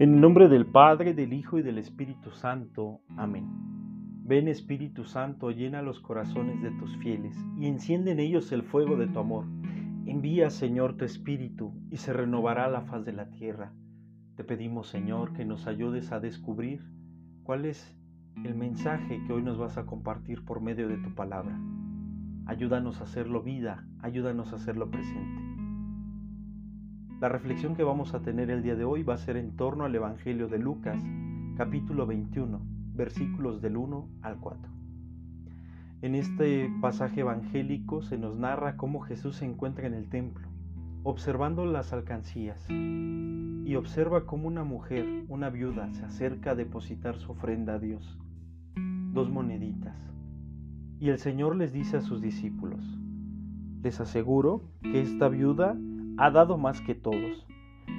En el nombre del Padre, del Hijo y del Espíritu Santo. Amén. Ven Espíritu Santo, llena los corazones de tus fieles y enciende en ellos el fuego de tu amor. Envía, Señor, tu Espíritu y se renovará la faz de la tierra. Te pedimos, Señor, que nos ayudes a descubrir cuál es el mensaje que hoy nos vas a compartir por medio de tu palabra. Ayúdanos a hacerlo vida, ayúdanos a hacerlo presente. La reflexión que vamos a tener el día de hoy va a ser en torno al Evangelio de Lucas, capítulo 21, versículos del 1 al 4. En este pasaje evangélico se nos narra cómo Jesús se encuentra en el templo, observando las alcancías, y observa cómo una mujer, una viuda, se acerca a depositar su ofrenda a Dios, dos moneditas. Y el Señor les dice a sus discípulos, les aseguro que esta viuda ha dado más que todos,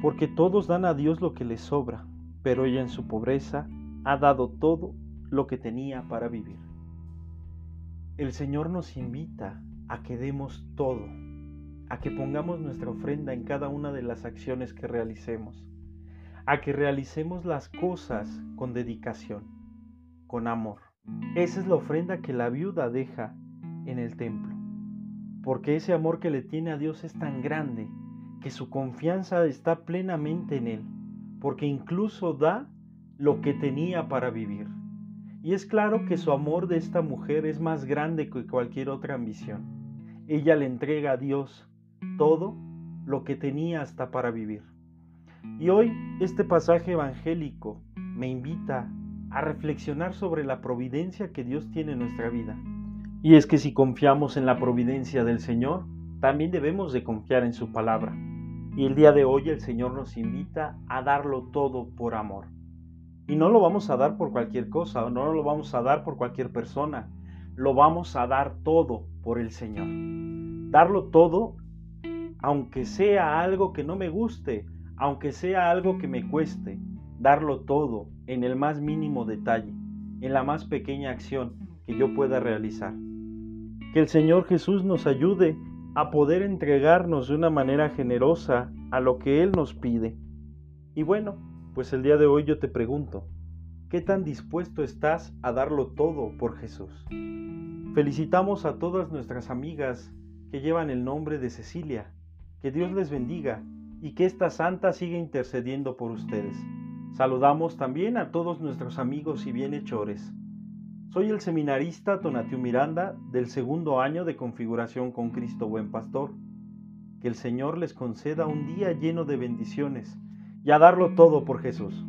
porque todos dan a Dios lo que les sobra, pero ella en su pobreza ha dado todo lo que tenía para vivir. El Señor nos invita a que demos todo, a que pongamos nuestra ofrenda en cada una de las acciones que realicemos, a que realicemos las cosas con dedicación, con amor. Esa es la ofrenda que la viuda deja en el templo, porque ese amor que le tiene a Dios es tan grande que su confianza está plenamente en Él, porque incluso da lo que tenía para vivir. Y es claro que su amor de esta mujer es más grande que cualquier otra ambición. Ella le entrega a Dios todo lo que tenía hasta para vivir. Y hoy este pasaje evangélico me invita a reflexionar sobre la providencia que Dios tiene en nuestra vida. Y es que si confiamos en la providencia del Señor, también debemos de confiar en su palabra. Y el día de hoy el Señor nos invita a darlo todo por amor. Y no lo vamos a dar por cualquier cosa, no lo vamos a dar por cualquier persona, lo vamos a dar todo por el Señor. Darlo todo, aunque sea algo que no me guste, aunque sea algo que me cueste, darlo todo en el más mínimo detalle, en la más pequeña acción que yo pueda realizar. Que el Señor Jesús nos ayude a poder entregarnos de una manera generosa a lo que Él nos pide. Y bueno, pues el día de hoy yo te pregunto, ¿qué tan dispuesto estás a darlo todo por Jesús? Felicitamos a todas nuestras amigas que llevan el nombre de Cecilia. Que Dios les bendiga y que esta santa siga intercediendo por ustedes. Saludamos también a todos nuestros amigos y bienhechores. Soy el seminarista Tonatiu Miranda del segundo año de configuración con Cristo Buen Pastor. Que el Señor les conceda un día lleno de bendiciones y a darlo todo por Jesús.